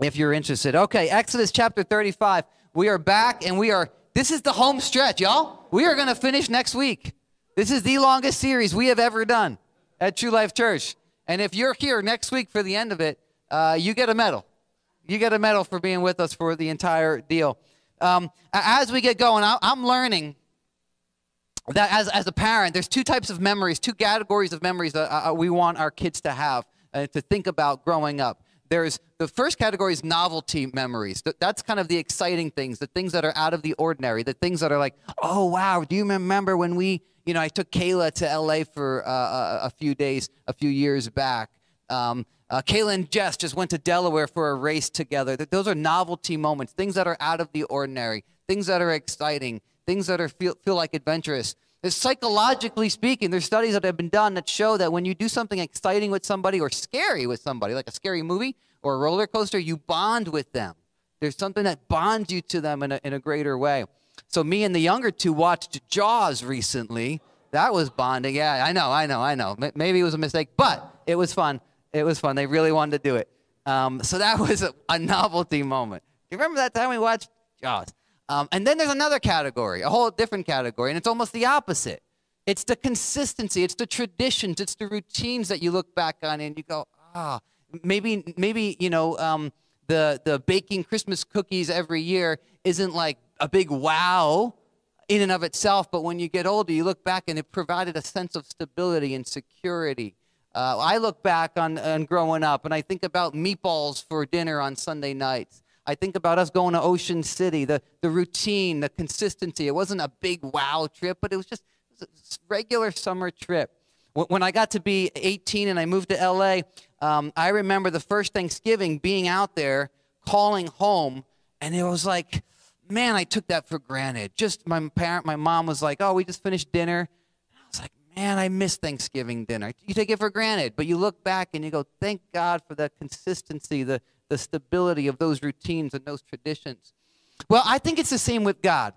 if you're interested. Okay, Exodus chapter 35. We are back and we are, this is the home stretch, y'all. We are going to finish next week. This is the longest series we have ever done at True Life Church. And if you're here next week for the end of it, uh, you get a medal. You get a medal for being with us for the entire deal. Um, as we get going, I, I'm learning that as, as a parent, there's two types of memories, two categories of memories that uh we want our kids to have, uh, to think about growing up. There's the first category is novelty memories. That's kind of the exciting things, the things that are out of the ordinary, the things that are like, oh wow, do you remember when we, you know, I took Kayla to LA for uh, a few days, a few years back. Um, uh, Kayla and Jess just went to Delaware for a race together. Those are novelty moments, things that are out of the ordinary, things that are exciting, things that are feel, feel like adventurous. Psychologically speaking, there's studies that have been done that show that when you do something exciting with somebody or scary with somebody, like a scary movie or a roller coaster, you bond with them. There's something that bonds you to them in a, in a greater way. So, me and the younger two watched Jaws recently. That was bonding. Yeah, I know, I know, I know. Maybe it was a mistake, but it was fun. It was fun. They really wanted to do it. Um, so, that was a, a novelty moment. Do you remember that time we watched Jaws? Um, and then there's another category, a whole different category, and it's almost the opposite. It's the consistency, it's the traditions, it's the routines that you look back on and you go, ah, maybe, maybe you know, um, the the baking Christmas cookies every year isn't like a big wow in and of itself, but when you get older, you look back and it provided a sense of stability and security. Uh, I look back on, on growing up and I think about meatballs for dinner on Sunday nights. I think about us going to Ocean City, the, the routine, the consistency. It wasn't a big wow trip, but it was just it was a regular summer trip. When I got to be 18 and I moved to LA, um, I remember the first Thanksgiving being out there, calling home, and it was like, man, I took that for granted. Just my parent, my mom was like, oh, we just finished dinner. I was like, man, I miss Thanksgiving dinner. You take it for granted, but you look back and you go, thank God for the consistency, the the stability of those routines and those traditions. Well, I think it's the same with God.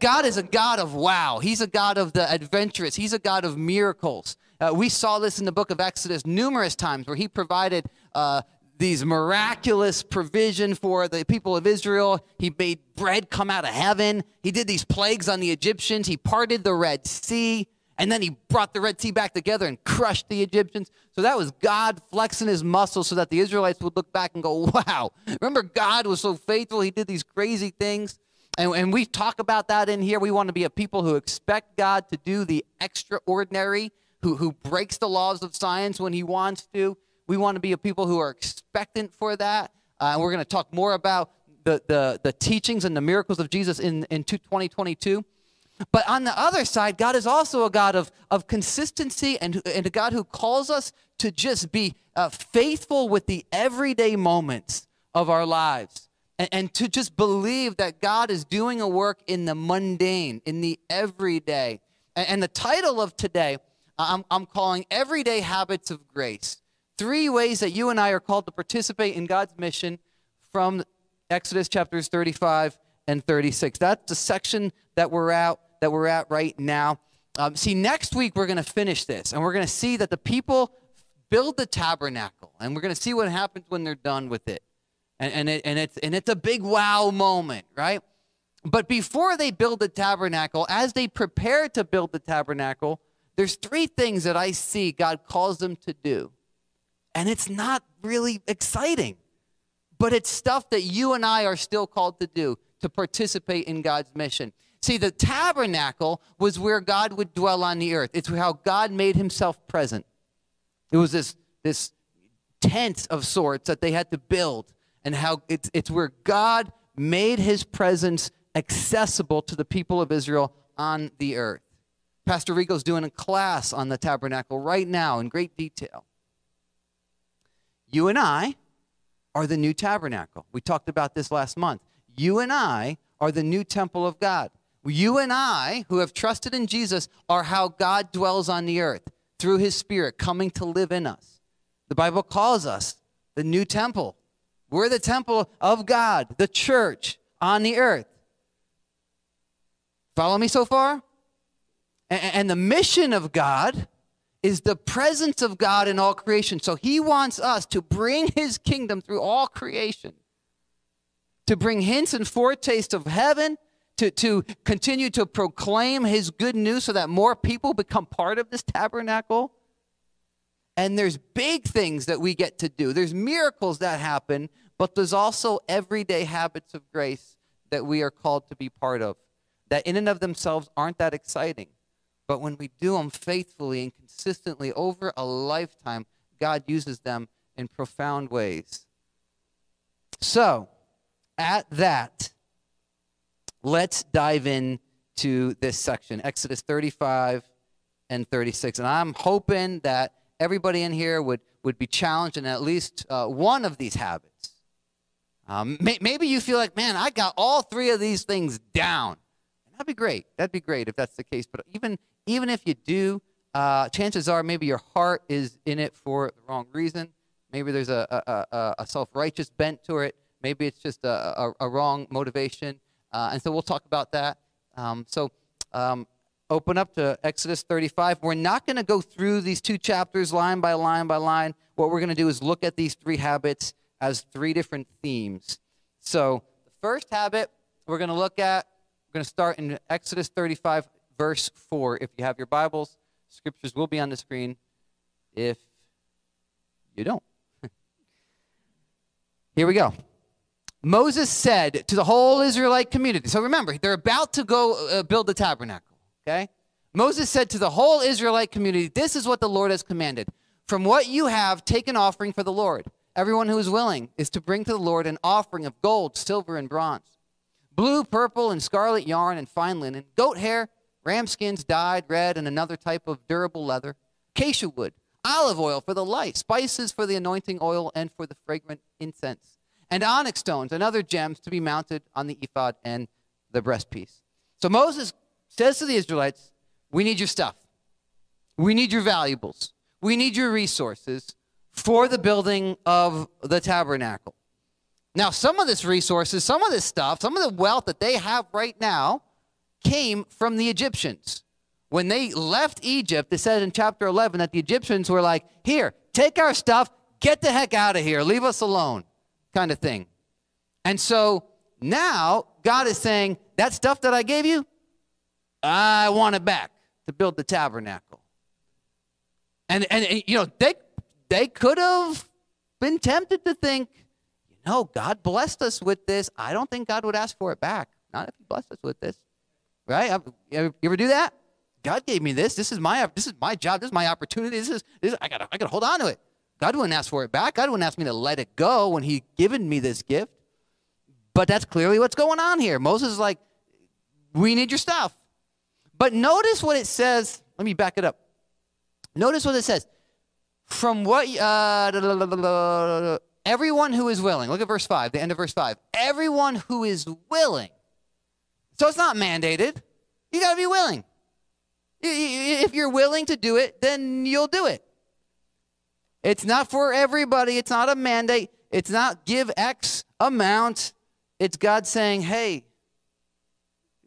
God is a God of wow. He's a God of the adventurous. He's a God of miracles. Uh, we saw this in the book of Exodus numerous times where he provided uh, these miraculous provision for the people of Israel. He made bread come out of heaven. He did these plagues on the Egyptians. He parted the Red Sea. And then he brought the Red Sea back together and crushed the Egyptians. So that was God flexing his muscles so that the Israelites would look back and go, wow, remember God was so faithful. He did these crazy things. And, and we talk about that in here. We want to be a people who expect God to do the extraordinary, who, who breaks the laws of science when he wants to. We want to be a people who are expectant for that. Uh, and we're going to talk more about the, the, the teachings and the miracles of Jesus in, in 2022. But on the other side, God is also a God of, of consistency and, and a God who calls us to just be uh, faithful with the everyday moments of our lives and, and to just believe that God is doing a work in the mundane, in the everyday. And, and the title of today, I'm, I'm calling Everyday Habits of Grace. Three ways that you and I are called to participate in God's mission from Exodus chapters 35 and 36. That's the section that we're at that we're at right now. Um, see, next week we're going to finish this, and we're going to see that the people build the tabernacle, and we're going to see what happens when they're done with it. And, and, it, and, it's, and it's a big wow moment, right? But before they build the tabernacle, as they prepare to build the tabernacle, there's three things that I see God calls them to do. And it's not really exciting, but it's stuff that you and I are still called to do to participate in God's mission. See, the tabernacle was where God would dwell on the earth. It's how God made himself present. It was this, this tent of sorts that they had to build, and how it's, it's where God made his presence accessible to the people of Israel on the earth. Pastor Rico's doing a class on the tabernacle right now in great detail. You and I are the new tabernacle. We talked about this last month. You and I are the new temple of God. You and I, who have trusted in Jesus, are how God dwells on the earth through his Spirit coming to live in us. The Bible calls us the new temple. We're the temple of God, the church on the earth. Follow me so far? And the mission of God is the presence of God in all creation. So he wants us to bring his kingdom through all creation, to bring hints and foretaste of heaven, to, to continue to proclaim his good news so that more people become part of this tabernacle. And there's big things that we get to do. There's miracles that happen, but there's also everyday habits of grace that we are called to be part of that in and of themselves aren't that exciting. But when we do them faithfully and consistently over a lifetime, God uses them in profound ways. So, at that, let's dive into this section Exodus 35 and 36. And I'm hoping that everybody in here would, would be challenged in at least uh, one of these habits. Um, may, maybe you feel like, man, I got all three of these things down. That'd be great. That'd be great if that's the case. But even even if you do, uh, chances are maybe your heart is in it for the wrong reason. Maybe there's a, a, a, a self righteous bent to it. Maybe it's just a, a, wrong motivation. Uh, and so we'll talk about that. Um, so um, open up to Exodus 35. We're not going to go through these two chapters line by line by line. What we're going to do is look at these three habits as three different themes. So the first habit we're going to look at, we're going to start in Exodus 35 verse 4. If you have your Bibles, scriptures will be on the screen. If you don't, here we go. Moses said to the whole Israelite community. So remember, they're about to go uh, build the tabernacle, okay? Moses said to the whole Israelite community, This is what the Lord has commanded. From what you have, take an offering for the Lord. Everyone who is willing is to bring to the Lord an offering of gold, silver, and bronze, blue, purple, and scarlet yarn, and fine linen, goat hair, ram skins dyed red, and another type of durable leather, acacia wood, olive oil for the light, spices for the anointing oil and for the fragrant incense, and onyx stones and other gems to be mounted on the ephod and the breastpiece. So Moses says to the Israelites, We need your stuff. We need your valuables. We need your resources for the building of the tabernacle. Now, some of this resources, some of this stuff, some of the wealth that they have right now came from the Egyptians. When they left Egypt, it said in chapter 11 that the Egyptians were like, Here, take our stuff, get the heck out of here, leave us alone, kind of thing. And so now God is saying, That stuff that I gave you, I want it back to build the tabernacle. And, and, you know, they, they could have been tempted to think, you know, God blessed us with this. I don't think God would ask for it back. Not if He blessed us with this. Right? You ever do that? God gave me this. This is my this is my job. This is my opportunity. This is this. I gotta I gotta hold on to it. God wouldn't ask for it back. God wouldn't ask me to let it go when He given me this gift. But that's clearly what's going on here. Moses is like, we need your stuff. But notice what it says. Let me back it up. Notice what it says. From what uh, everyone who is willing. Look at verse five. The end of verse five. Everyone who is willing so it's not mandated. You got to be willing. If you're willing to do it, then you'll do it. It's not for everybody. It's not a mandate. It's not give X amount. It's God saying, hey,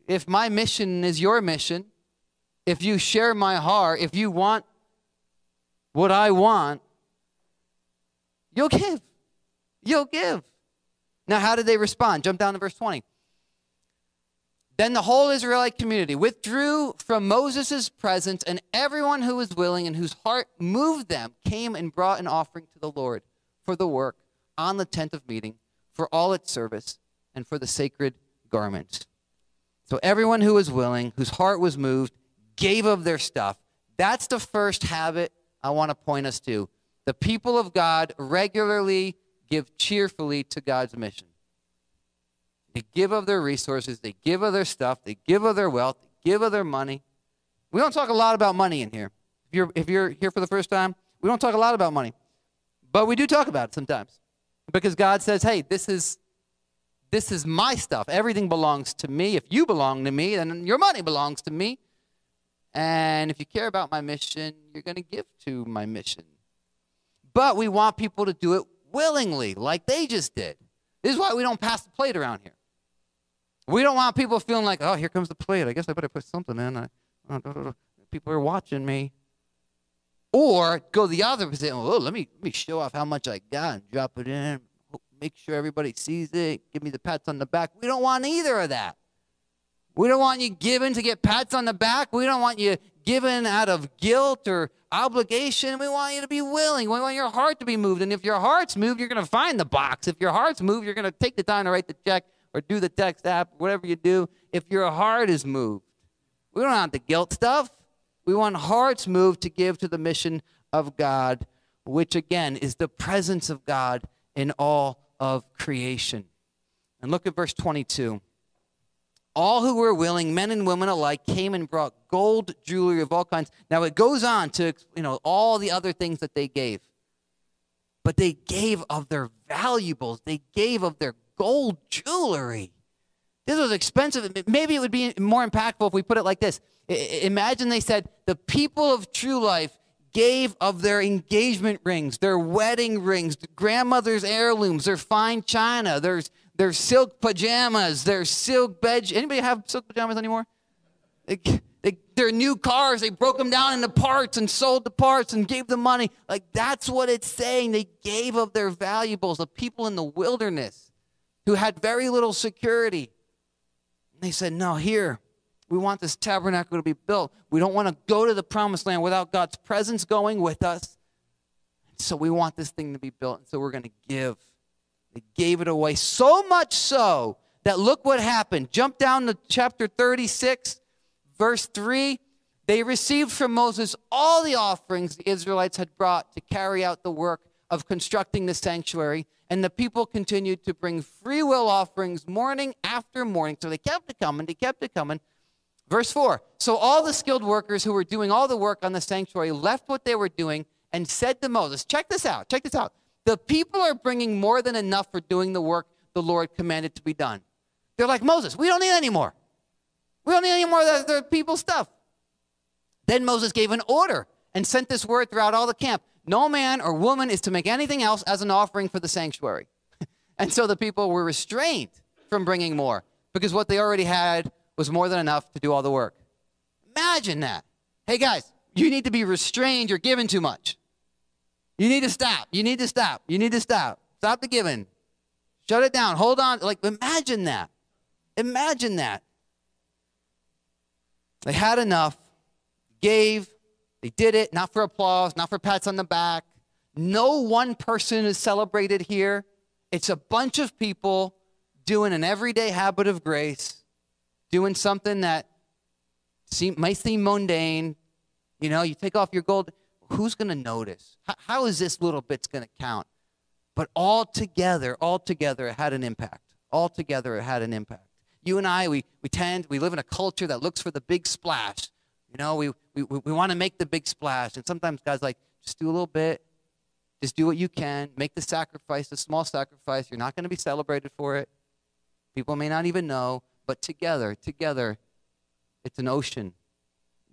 if my mission is your mission, if you share my heart, if you want what I want, you'll give. You'll give. Now, how did they respond? Jump down to verse 20. Then the whole Israelite community withdrew from Moses' presence, and everyone who was willing and whose heart moved them came and brought an offering to the Lord for the work on the tent of meeting, for all its service, and for the sacred garments. So everyone who was willing, whose heart was moved, gave of their stuff. That's the first habit I want to point us to. The people of God regularly give cheerfully to God's mission. They give of their resources, they give of their stuff, they give of their wealth, they give of their money. We don't talk a lot about money in here. If you're, if you're here for the first time, we don't talk a lot about money. But we do talk about it sometimes. Because God says, hey, this is this is my stuff. Everything belongs to me. If you belong to me, then your money belongs to me. And if you care about my mission, you're going to give to my mission. But we want people to do it willingly, like they just did. This is why we don't pass the plate around here. We don't want people feeling like, oh, here comes the plate. I guess I better put something in. I, oh, people are watching me. Or go the other opposite. Oh, let me let me show off how much I got and drop it in. Make sure everybody sees it. Give me the pats on the back. We don't want either of that. We don't want you giving to get pats on the back. We don't want you giving out of guilt or obligation. We want you to be willing. We want your heart to be moved. And if your heart's moved, you're going to find the box. If your heart's moved, you're going to take the time to write the check or do the text app, whatever you do. If your heart is moved, we don't want the guilt stuff. We want hearts moved to give to the mission of God, which again is the presence of God in all of creation. And look at verse 22. All who were willing, men and women alike, came and brought gold jewelry of all kinds. Now it goes on to, you know, all the other things that they gave. But they gave of their valuables, they gave of their gold jewelry. This was expensive. Maybe it would be more impactful if we put it like this. Imagine they said, the people of true life gave of their engagement rings, their wedding rings, grandmother's heirlooms, their fine china, their, their silk pajamas, their silk bed. Anybody have silk pajamas anymore? They, their new cars, they broke them down into parts and sold the parts and gave the money. Like that's what it's saying. They gave of their valuables. The people in the wilderness who had very little security. And they said, No, here, we want this tabernacle to be built. We don't want to go to the promised land without God's presence going with us. So we want this thing to be built. And so we're going to give. They gave it away so much so that look what happened. Jump down to chapter 36, verse 3. They received from Moses all the offerings the Israelites had brought to carry out the work of constructing the sanctuary. And the people continued to bring free will offerings morning after morning. So they kept it coming, they kept it coming Verse 4 So all the skilled workers who were doing all the work on the sanctuary left what they were doing and said to Moses, Check this out, check this out. The people are bringing more than enough for doing the work the Lord commanded to be done. They're like, Moses, we don't need any more. We don't need any more of the, people's stuff. Then Moses gave an order and sent this word throughout all the camp No man or woman is to make anything else as an offering for the sanctuary. and so the people were restrained from bringing more because what they already had was more than enough to do all the work. Imagine that. Hey guys, you need to be restrained. You're giving too much. You need to stop. You need to stop. You need to stop. Stop the giving. Shut it down. Hold on. Like, imagine that. Imagine that. They had enough, gave, they did it, not for applause, not for pats on the back. No one person is celebrated here. It's a bunch of people doing an everyday habit of grace doing something that seem, might seem mundane. You know, you take off your gold. Who's going to notice? How, how is this little bit's going to count? But all together, all together, it had an impact. All together, it had an impact. You and I, we, we tend, we live in a culture that looks for the big splash. You know, we, we, we want to make the big splash. And sometimes guys like, just do a little bit. Just do what you can. Make the sacrifice, the small sacrifice. You're not going to be celebrated for it. People may not even know. But together, together, it's an ocean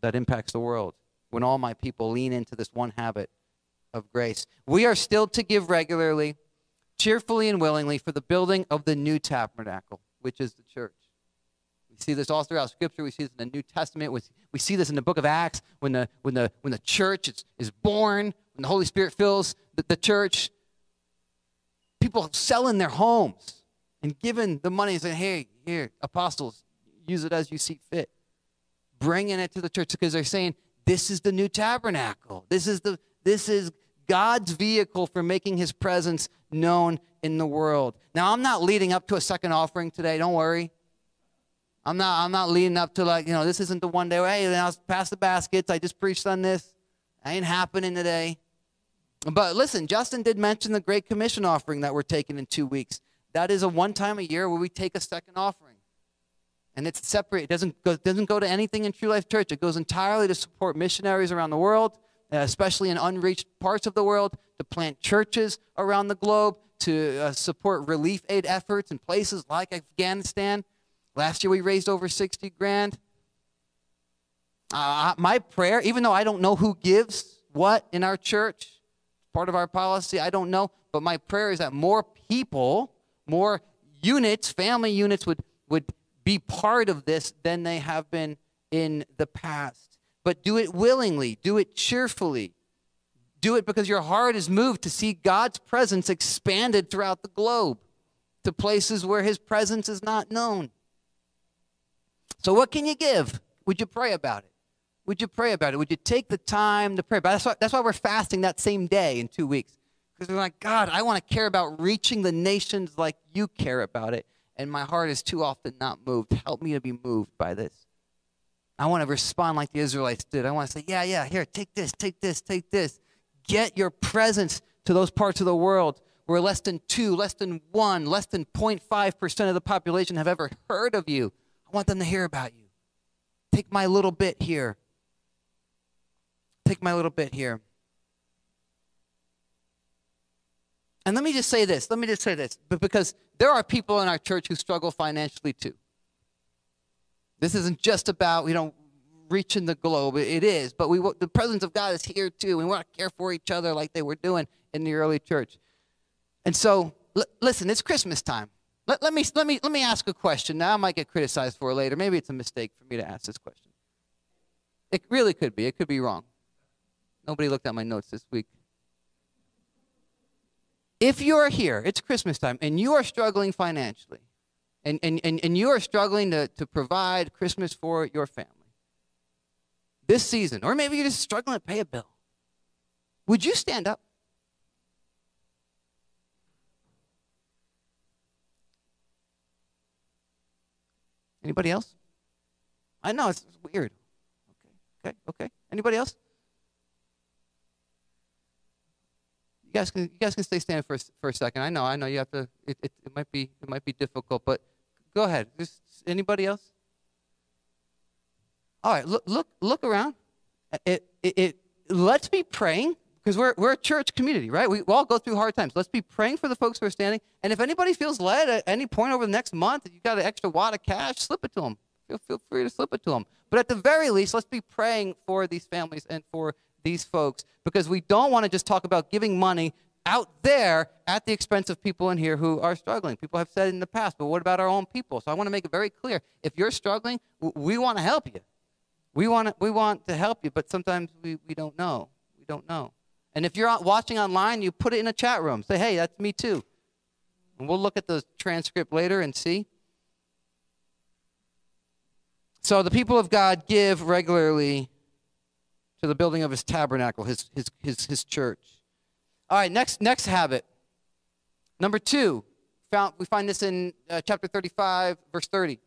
that impacts the world when all my people lean into this one habit of grace. We are still to give regularly, cheerfully, and willingly for the building of the new tabernacle, which is the church. We see this all throughout Scripture. We see this in the New Testament. We, see this in the book of Acts when the, when the, when the church is, is born, when the Holy Spirit fills the, the church. People selling their homes and giving the money and saying, hey, here, apostles, use it as you see fit. Bringing it to the church because they're saying, this is the new tabernacle. This is the this is God's vehicle for making his presence known in the world. Now, I'm not leading up to a second offering today. Don't worry. I'm not, I'm not leading up to like, you know, this isn't the one day where, hey, was pass the baskets. I just preached on this. ain't happening today. But listen, Justin did mention the Great Commission offering that we're taking in two weeks. That is a one time a year where we take a second offering. And it's separate. It doesn't go, doesn't go to anything in True Life Church. It goes entirely to support missionaries around the world, uh, especially in unreached parts of the world, to plant churches around the globe, to uh, support relief aid efforts in places like Afghanistan. Last year we raised over 60 grand. Uh, my prayer, even though I don't know who gives what in our church, part of our policy, I don't know, but my prayer is that more people more units, family units, would, would be part of this than they have been in the past. But do it willingly, do it cheerfully. Do it because your heart is moved to see God's presence expanded throughout the globe to places where his presence is not known. So, what can you give? Would you pray about it? Would you pray about it? Would you take the time to pray about it? That's why, that's why we're fasting that same day in two weeks. Because we're like, God, I want to care about reaching the nations like you care about it. And my heart is too often not moved. Help me to be moved by this. I want to respond like the Israelites did. I want to say, yeah, yeah, here, take this, take this, take this. Get your presence to those parts of the world where less than two, less than one, less than 0.5% of the population have ever heard of you. I want them to hear about you. Take my little bit here. Take my little bit here. And let me just say this. Let me just say this. But because there are people in our church who struggle financially too. This isn't just about, you know, reaching the globe. It is, but we the presence of God is here too. We want to care for each other like they were doing in the early church. And so, l- listen, it's Christmas time. Let, let, me, let, me, let me ask a question. Now I might get criticized for it later. Maybe it's a mistake for me to ask this question. It really could be. It could be wrong. Nobody looked at my notes this week. If you're here, it's Christmas time, and you are struggling financially, and, and, and, and you are struggling to, to provide Christmas for your family this season, or maybe you're just struggling to pay a bill, would you stand up? Anybody else? I know it's weird. Okay, okay, okay. Anybody else? You guys can you guys can stay standing for for a second. I know, I know you have to. It, it, it might be it might be difficult, but go ahead. Just anybody else? All right, look look look around. It, it, it let's be praying because we're, we're a church community, right? We, all go through hard times. Let's be praying for the folks who are standing. And if anybody feels led at any point over the next month, you've got an extra wad of cash, slip it to them. Feel, feel free to slip it to them. But at the very least, let's be praying for these families and for these folks because we don't want to just talk about giving money out there at the expense of people in here who are struggling. People have said in the past, but what about our own people? So I want to make it very clear. If you're struggling, we want to help you. We want to, we want to help you, but sometimes we, we don't know. We don't know. And if you're watching online, you put it in a chat room. Say, hey, that's me too. And we'll look at the transcript later and see. So the people of God give regularly to the building of his tabernacle, his, his, his, his church. All right, next, next habit. Number two, found, we find this in uh, chapter 35, verse 30.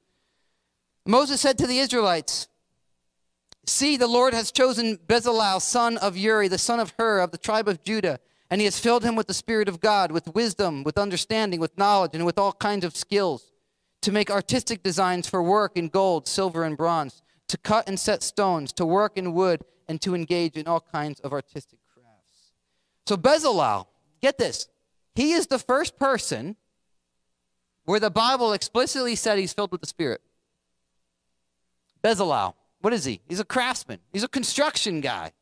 Moses said to the Israelites, See, the Lord has chosen Bezalel, son of Uri, the son of Hur, of the tribe of Judah, and he has filled him with the Spirit of God, with wisdom, with understanding, with knowledge, and with all kinds of skills, to make artistic designs for work in gold, silver, and bronze, to cut and set stones, to work in wood, and to engage in all kinds of artistic crafts. So, Bezalel, get this, he is the first person where the Bible explicitly said he's filled with the Spirit. Bezalel. What is he? He's a craftsman. He's a construction guy.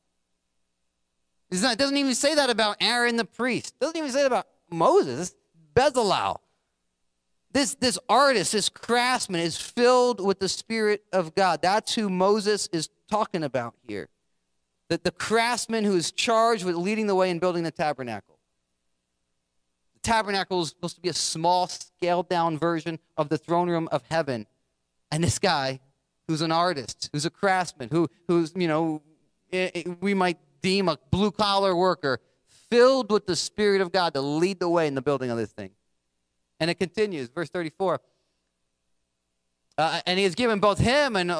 He's not, doesn't even say that about Aaron the priest. Doesn't even say that about Moses. Bezalel. This, this artist, this craftsman is filled with the Spirit of God. That's who Moses is talking about here. That the craftsman who is charged with leading the way in building the tabernacle. The tabernacle is supposed to be a small, scaled down version of the throne room of heaven. And this guy who's an artist, who's a craftsman, who, who's, you know, we might deem a blue collar worker, filled with the Spirit of God to lead the way in the building of this thing. And it continues, verse 34. Uh, and he has given both him and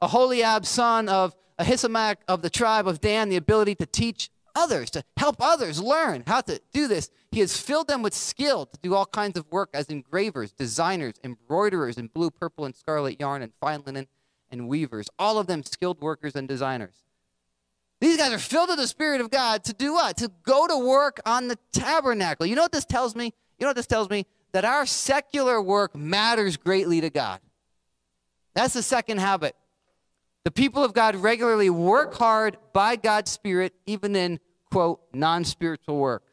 Aholiab, son of Ahisamach of the tribe of Dan, the ability to teach others, to help others learn how to do this. He has filled them with skill to do all kinds of work as engravers, designers, embroiderers in blue, purple, and scarlet yarn, and fine linen, and weavers. All of them skilled workers and designers. These guys are filled with the Spirit of God to do what? To go to work on the tabernacle. You know what this tells me? You know what this tells me? That our secular work matters greatly to God. That's the second habit. The people of God regularly work hard by God's Spirit, even in quote, non spiritual work.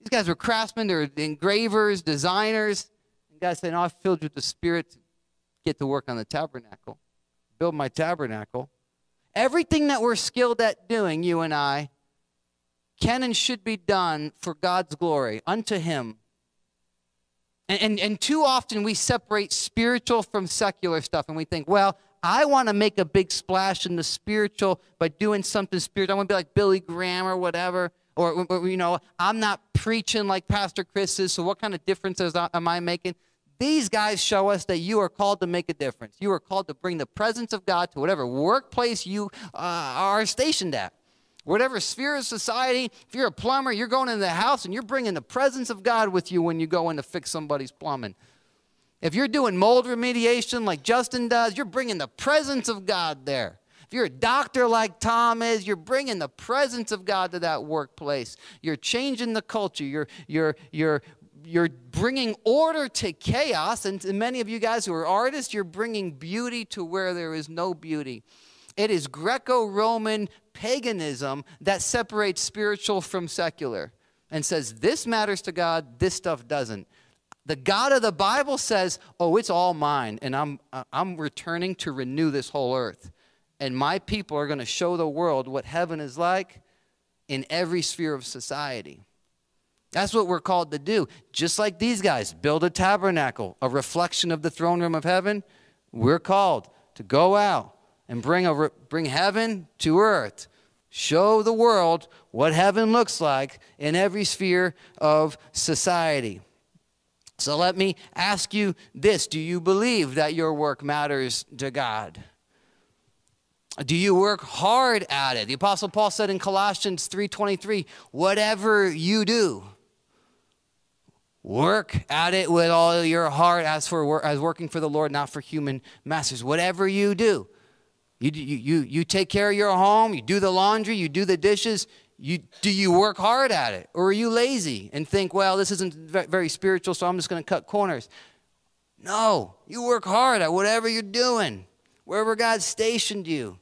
These guys were craftsmen, they were engravers, designers. And God said, No, I filled with the Spirit to get to work on the tabernacle, build my tabernacle. Everything that we're skilled at doing, you and I, can and should be done for God's glory, unto Him. And, and, and too often we separate spiritual from secular stuff and we think, well, I want to make a big splash in the spiritual by doing something spiritual. I want to be like Billy Graham or whatever. Or, or, you know, I'm not preaching like Pastor Chris is, so what kind of differences am I making? These guys show us that you are called to make a difference. You are called to bring the presence of God to whatever workplace you uh, are stationed at. Whatever sphere of society, if you're a plumber, you're going into the house and you're bringing the presence of God with you when you go in to fix somebody's plumbing. If you're doing mold remediation like Justin does, you're bringing the presence of God there. If you're a doctor like Tom is, you're bringing the presence of God to that workplace. You're changing the culture. You're, you're, you're, you're bringing order to chaos. And many of you guys who are artists, you're bringing beauty to where there is no beauty. It is Greco Roman paganism that separates spiritual from secular and says this matters to God, this stuff doesn't. The God of the Bible says, "Oh, it's all mine and I'm I'm returning to renew this whole earth. And my people are going to show the world what heaven is like in every sphere of society." That's what we're called to do. Just like these guys, build a tabernacle, a reflection of the throne room of heaven. We're called to go out and bring, a, bring heaven to earth. Show the world what heaven looks like in every sphere of society. So let me ask you this Do you believe that your work matters to God? Do you work hard at it? The apostle Paul said in Colossians 3:23, "Whatever you do, work at it with all your heart as for as working for the Lord, not for human masters. Whatever you do, you, you, you, you take care of your home, you do the laundry, you do the dishes, you, do you work hard at it? Or are you lazy and think, well, this isn't very spiritual, so I'm just going to cut corners? No, you work hard at whatever you're doing, wherever God stationed you.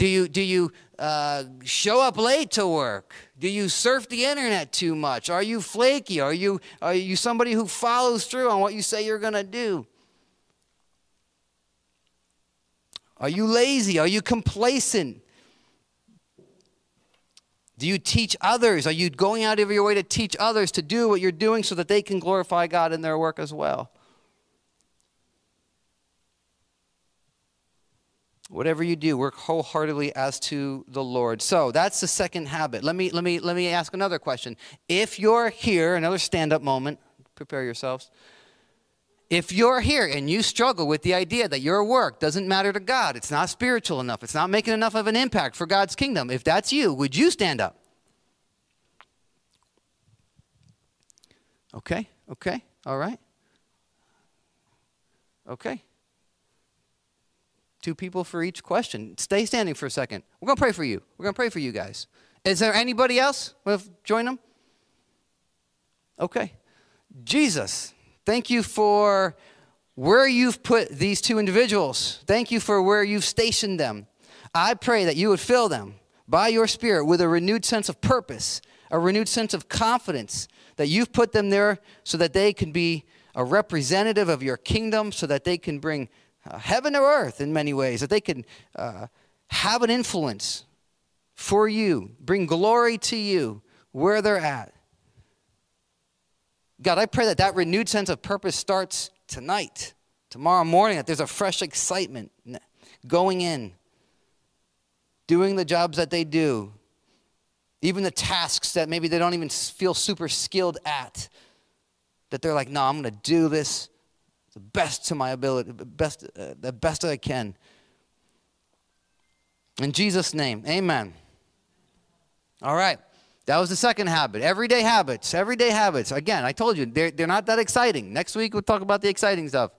Do you, do you uh, show up late to work? Do you surf the internet too much? Are you flaky? Are you, are you somebody who follows through on what you say you're going to do? Are you lazy? Are you complacent? Do you teach others? Are you going out of your way to teach others to do what you're doing so that they can glorify God in their work as well? Whatever you do, work wholeheartedly as to the Lord. So that's the second habit. Let me let me let me ask another question. If you're here, another stand-up moment, prepare yourselves. If you're here and you struggle with the idea that your work doesn't matter to God, it's not spiritual enough, it's not making enough of an impact for God's kingdom, if that's you, would you stand up? Okay, okay, all right. Okay. Two people for each question. Stay standing for a second. We're going to pray for you. We're going to pray for you guys. Is there anybody else? Want to join them? Okay. Jesus. Thank you for where you've put these two individuals. Thank you for where you've stationed them. I pray that you would fill them by your Spirit with a renewed sense of purpose, a renewed sense of confidence that you've put them there so that they can be a representative of your kingdom, so that they can bring uh, heaven or earth in many ways, that they can uh, have an influence for you, bring glory to you where they're at. God, I pray that that renewed sense of purpose starts tonight, tomorrow morning, that there's a fresh excitement going in, doing the jobs that they do, even the tasks that maybe they don't even feel super skilled at, that they're like, no, I'm going to do this the best to my ability, best, uh, the best I can. In Jesus' name, amen. All right. That was the second habit. Everyday habits. Everyday habits. Again, I told you, they're, they're not that exciting. Next week, we'll talk about the exciting stuff.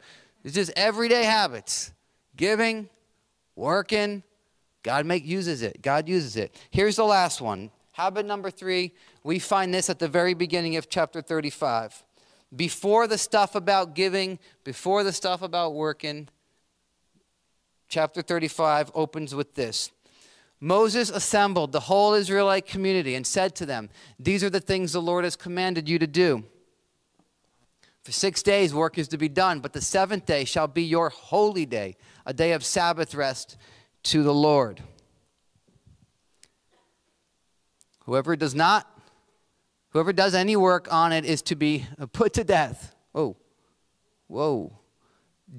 It's just everyday habits giving, working. God make, uses it. God uses it. Here's the last one. Habit number three. We find this at the very beginning of chapter 35. Before the stuff about giving, before the stuff about working, chapter 35 opens with this Moses assembled the whole Israelite community and said to them, These are the things the Lord has commanded you to do. For six days work is to be done, but the seventh day shall be your holy day, a day of Sabbath rest to the Lord. Whoever does not, whoever does any work on it is to be put to death. Whoa, whoa.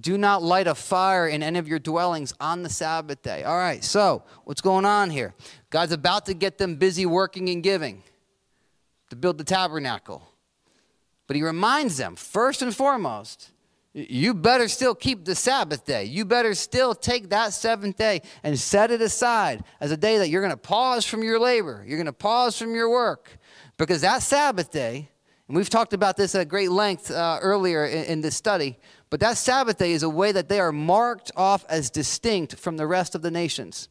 Do not light a fire in any of your dwellings on the Sabbath day. All right, so what's going on here? God's about to get them busy working and giving to build the tabernacle. But he reminds them, first and foremost, you better still keep the Sabbath day. You better still take that seventh day and set it aside as a day that you're going to pause from your labor. You're going to pause from your work. Because that Sabbath day, and we've talked about this at great length uh, earlier in, in this study, but that Sabbath day is a way that they are marked off as distinct from the rest of the nations.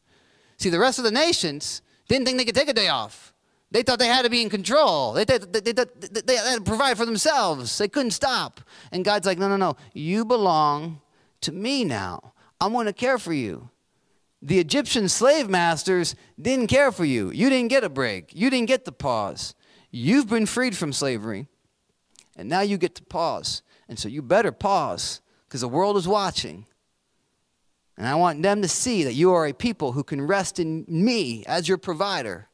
See, the rest of the nations didn't think they could take a day off. They thought they had to be in control. They, they, they, they, had to provide for themselves. They couldn't stop. And God's like, no, no, no. You belong to me now. I'm going to care for you. The Egyptian slave masters didn't care for you. You didn't get a break. You didn't get the pause. You've been freed from slavery, and now you get to pause. And so you better pause because the world is watching. And I want them to see that you are a people who can rest in me as your provider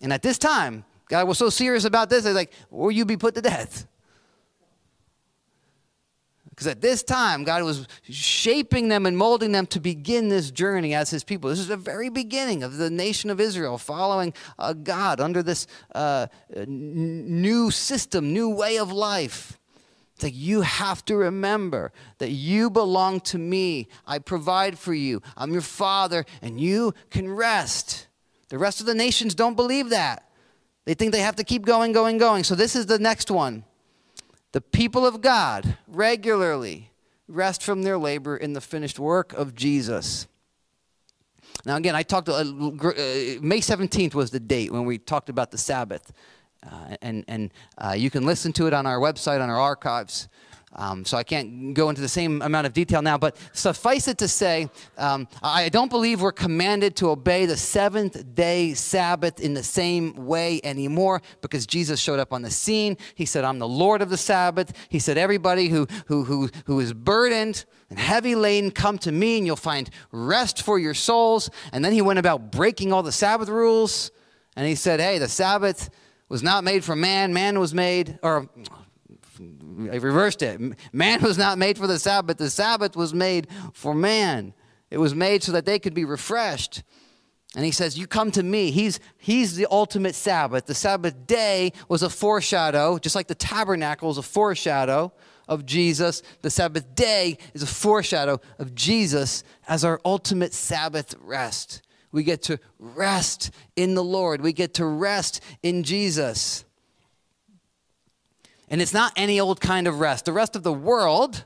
and at this time, God was so serious about this, He's like, will you be put to death? Because at this time, God was shaping them and molding them to begin this journey as His people. This is the very beginning of the nation of Israel following uh, God under this uh, new system, new way of life. It's like you have to remember that you belong to me. I provide for you. I'm your father, and you can rest. The rest of the nations don't believe that. They think they have to keep going, going, going. So this is the next one. The people of God regularly rest from their labor in the finished work of Jesus. Now, again, I talked, uh, uh, May 17th was the date when we talked about the Sabbath. Uh, and and uh, you can listen to it on our website, on our archives. Um, so I can't go into the same amount of detail now, but suffice it to say, um, I don't believe we're commanded to obey the seventh day Sabbath in the same way anymore because Jesus showed up on the scene. He said, I'm the Lord of the Sabbath. He said, Everybody who, who, who, who is burdened and heavy laden, come to me and you'll find rest for your souls. And then he went about breaking all the Sabbath rules. And he said, Hey, the Sabbath was not made for man, man was made, or I reversed it. Man was not made for the Sabbath, the Sabbath was made for man. It was made so that they could be refreshed. And he says, You come to me. He's, he's the ultimate Sabbath. The Sabbath day was a foreshadow, just like the tabernacle is a foreshadow of Jesus. The Sabbath day is a foreshadow of Jesus as our ultimate Sabbath rest. We get to rest in the Lord, we get to rest in Jesus. And it's not any old kind of rest. The rest of the world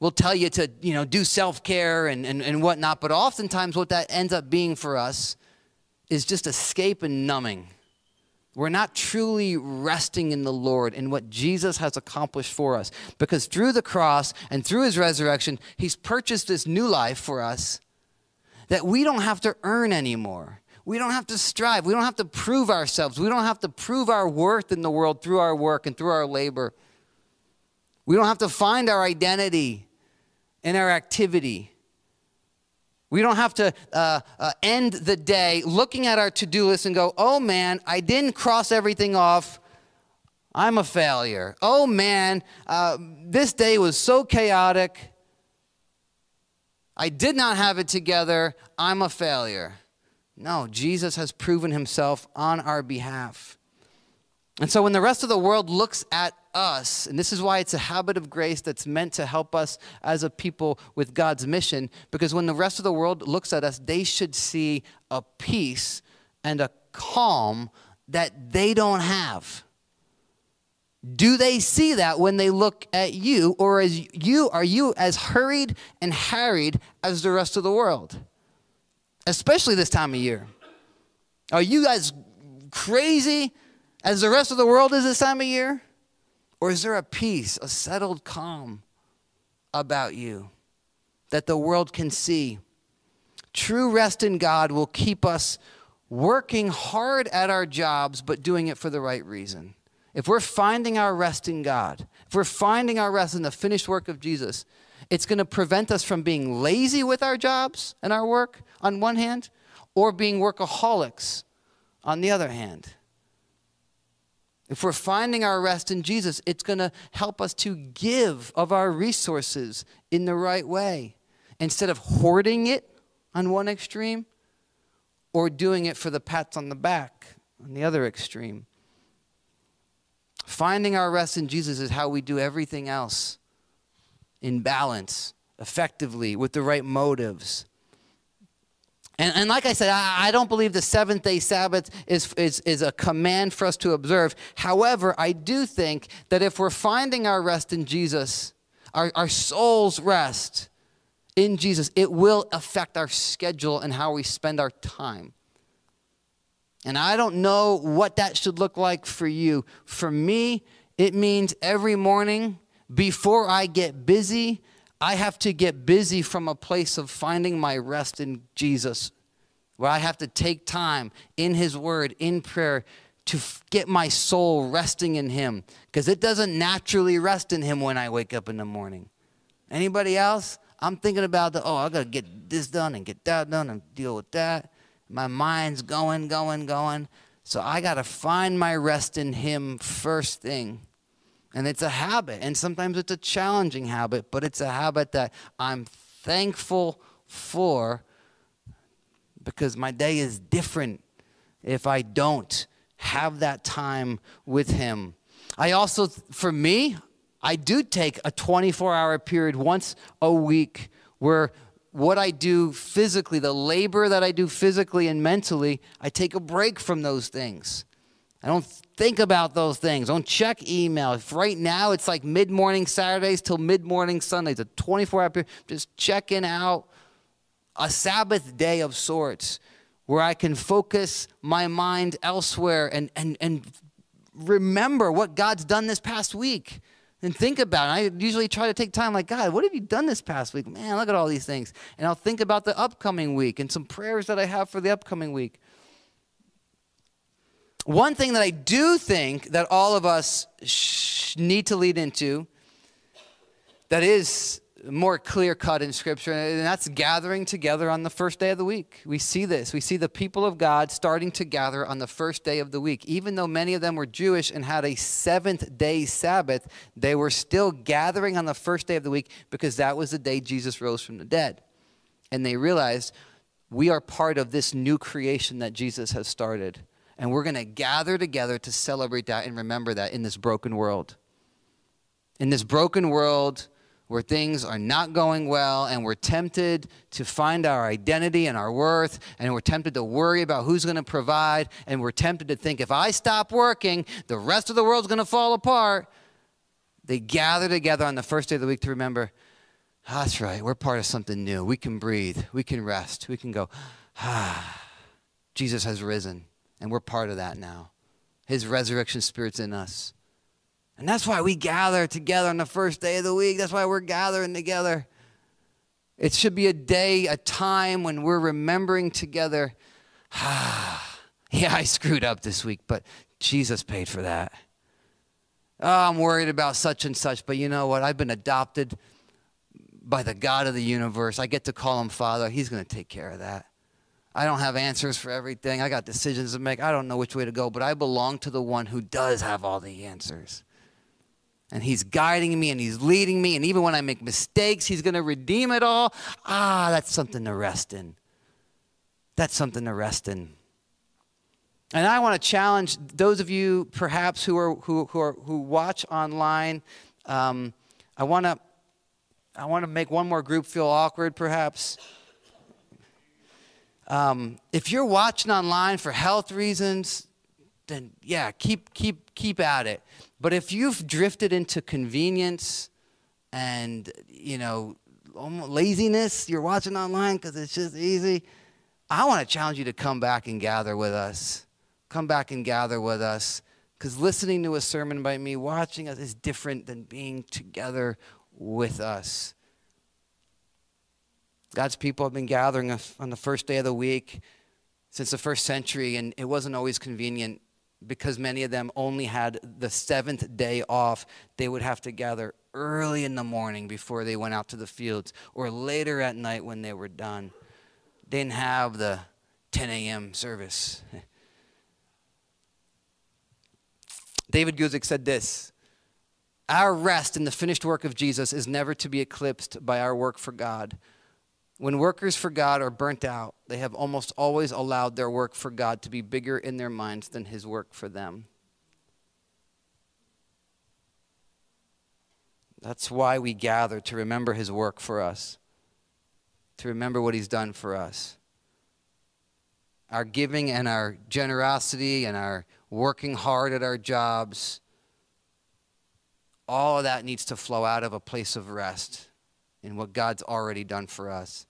will tell you to, you know, do self-care and, and, and whatnot, but oftentimes what that ends up being for us is just escape and numbing. We're not truly resting in the Lord and what Jesus has accomplished for us. Because through the cross and through his resurrection, he's purchased this new life for us that we don't have to earn anymore. We don't have to strive. We don't have to prove ourselves. We don't have to prove our worth in the world through our work and through our labor. We don't have to find our identity in our activity. We don't have to uh, uh, end the day looking at our to do list and go, oh man, I didn't cross everything off. I'm a failure. Oh man, uh, this day was so chaotic. I did not have it together. I'm a failure. No, Jesus has proven himself on our behalf. And so when the rest of the world looks at us, and this is why it's a habit of grace that's meant to help us as a people with God's mission, because when the rest of the world looks at us, they should see a peace and a calm that they don't have. Do they see that when they look at you, or as you are you as hurried and harried as the rest of the world? Especially this time of year. Are you guys crazy as the rest of the world is this time of year? Or is there a peace, a settled calm about you that the world can see? True rest in God will keep us working hard at our jobs, but doing it for the right reason. If we're finding our rest in God, if we're finding our rest in the finished work of Jesus, it's going to prevent us from being lazy with our jobs and our work on one hand, or being workaholics on the other hand. If we're finding our rest in Jesus, it's going to help us to give of our resources in the right way instead of hoarding it on one extreme or doing it for the pats on the back on the other extreme. Finding our rest in Jesus is how we do everything else in balance, effectively, with the right motives. And, and like I said, I, I, don't believe the seventh day Sabbath is, is, is a command for us to observe. However, I do think that if we're finding our rest in Jesus, our, our soul's rest in Jesus, it will affect our schedule and how we spend our time. And I don't know what that should look like for you. For me, it means every morning before I get busy, I have to get busy from a place of finding my rest in Jesus, where I have to take time in His Word, in prayer, to get my soul resting in Him, because it doesn't naturally rest in Him when I wake up in the morning. Anybody else? I'm thinking about the, oh, I got to get this done and get that done and deal with that. My mind's going, going, going. So I got to find my rest in Him first thing. And it's a habit, and sometimes it's a challenging habit, but it's a habit that I'm thankful for because my day is different if I don't have that time with Him. I also, for me, I do take a 24 hour period once a week where what I do physically, the labor that I do physically and mentally, I take a break from those things. I don't think about those things. Don't check email. If right now it's like mid morning Saturdays till mid morning Sundays, a 24 hour period, just checking out a Sabbath day of sorts where I can focus my mind elsewhere and, and, and remember what God's done this past week and think about it. I usually try to take time like, God, what have you done this past week? Man, look at all these things. And I'll think about the upcoming week and some prayers that I have for the upcoming week. One thing that I do think that all of us need to lead into that is more clear cut in Scripture, and that's gathering together on the first day of the week. We see this. We see the people of God starting to gather on the first day of the week. Even though many of them were Jewish and had a seventh day Sabbath, they were still gathering on the first day of the week because that was the day Jesus rose from the dead. And they realized we are part of this new creation that Jesus has started. And we're going to gather together to celebrate that and remember that in this broken world. In this broken world where things are not going well and we're tempted to find our identity and our worth and we're tempted to worry about who's going to provide and we're tempted to think if I stop working, the rest of the world's going to fall apart. They gather together on the first day of the week to remember, that's right, we're part of something new. We can breathe, we can rest, we can go, ah, Jesus has risen. And we're part of that now. His resurrection spirit's in us. And that's why we gather together on the first day of the week. That's why we're gathering together. It should be a day, a time when we're remembering together. Ah, yeah, I screwed up this week, but Jesus paid for that. Oh, I'm worried about such and such, but you know what? I've been adopted by the God of the universe. I get to call him Father. He's going to take care of that. I don't have answers for everything. I got decisions to make. I don't know which way to go, but I belong to the one who does have all the answers. And he's guiding me and he's leading me. And even when I make mistakes, he's going to redeem it all. Ah, that's something to rest in. That's something to rest in. And I want to challenge those of you perhaps who are who who, are, who watch online. Um, I want to I want to make one more group feel awkward, perhaps. Um, if you're watching online for health reasons, then yeah, keep keep keep at it. But if you've drifted into convenience and you know laziness, you're watching online because it's just easy. I want to challenge you to come back and gather with us. Come back and gather with us. Because listening to a sermon by me, watching us, is different than being together with us. God's people have been gathering on the first day of the week since the first century, and it wasn't always convenient because many of them only had the seventh day off. They would have to gather early in the morning before they went out to the fields, or later at night when they were done. They didn't have the 10 a.m. service. David Guzik said this Our rest in the finished work of Jesus is never to be eclipsed by our work for God. When workers for God are burnt out, they have almost always allowed their work for God to be bigger in their minds than his work for them. That's why we gather to remember his work for us, to remember what he's done for us. Our giving and our generosity and our working hard at our jobs, all of that needs to flow out of a place of rest in what God's already done for us.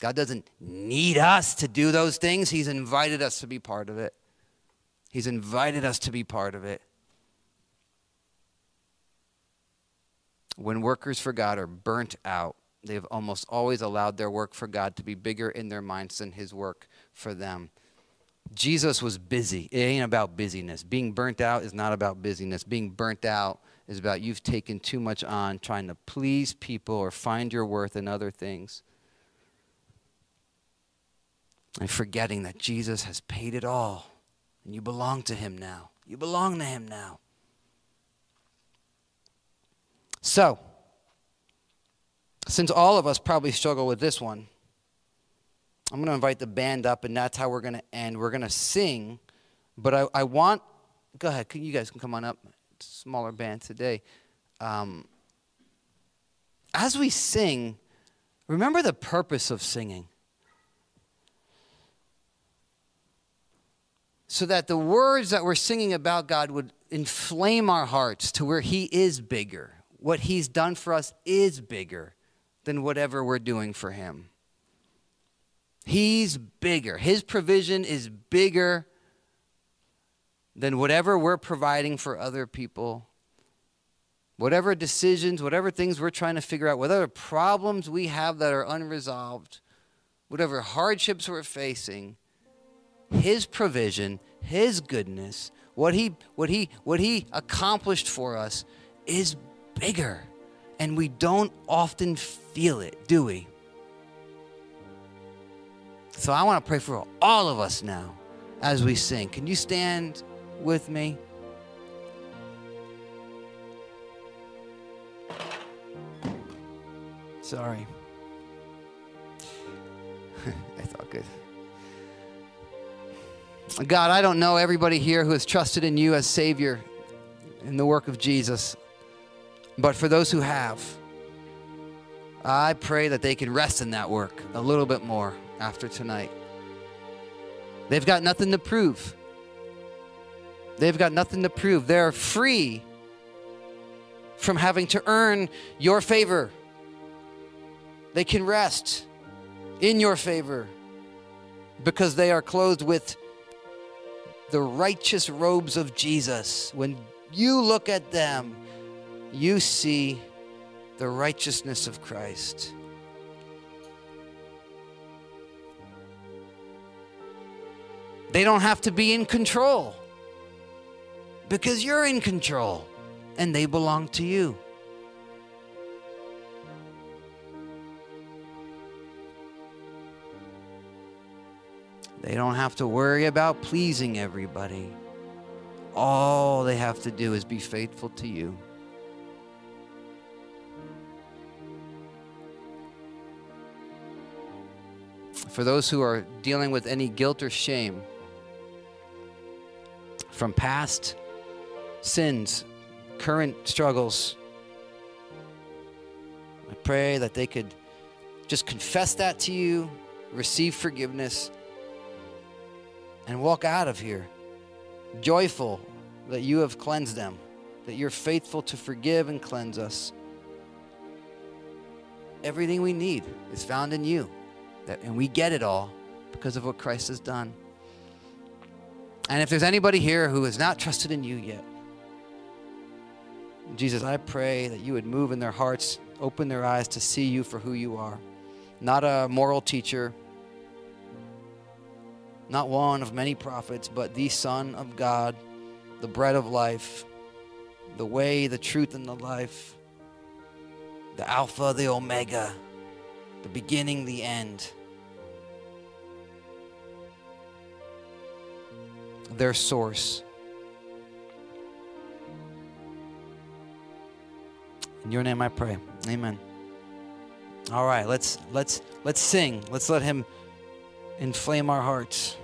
God doesn't need us to do those things, He's invited us to be part of it. He's invited us to be part of it. When workers for God are burnt out, they have almost always allowed their work for God to be bigger in their minds than His work for them. Jesus was busy. It ain't about busyness. Being burnt out is not about busyness. Being burnt out is about you've taken too much on trying to please people or find your worth in other things. And forgetting that Jesus has paid it all and you belong to Him now. You belong to Him now. So, since all of us probably struggle with this one, I'm going to invite the band up, and that's how we're going to end. We're going to sing, but I, I want, go ahead, you guys can come on up. Smaller band today. Um, as we sing, remember the purpose of singing. So that the words that we're singing about God would inflame our hearts to where He is bigger. What He's done for us is bigger than whatever we're doing for Him. He's bigger. His provision is bigger than whatever we're providing for other people. Whatever decisions, whatever things we're trying to figure out, whatever problems we have that are unresolved, whatever hardships we're facing, His provision, His goodness, what He, what He, what He accomplished for us is bigger. And we don't often feel it, do we? So I want to pray for all of us now as we sing. Can you stand with me? Sorry. That's all good. God, I don't know everybody here who has trusted in you as Savior in the work of Jesus, but for those who have, I pray that they can rest in that work a little bit more after tonight. They've got nothing to prove. They've got nothing to prove. They're free from having to earn your favor. They can rest in your favor because they are clothed with the righteous robes of Jesus. When you look at them, you see the righteousness of Christ. They don't have to be in control because you're in control and they belong to you. They don't have to worry about pleasing everybody. All they have to do is be faithful to you. For those who are dealing with any guilt or shame, from past sins, current struggles. I pray that they could just confess that to you, receive forgiveness, and walk out of here joyful that you have cleansed them, that you're faithful to forgive and cleanse us. Everything we need is found in you, that, and we get it all because of what Christ has done. And if there's anybody here who has not trusted in you yet, Jesus, I pray that you would move in their hearts, open their eyes to see you for who you are. Not a moral teacher, not one of many prophets, but the Son of God, the bread of life, the way, the truth, and the life, the Alpha, the Omega, the beginning, the end. Their source. In your name I pray. Amen. All right, let's let's let's sing. Let's let him inflame our hearts.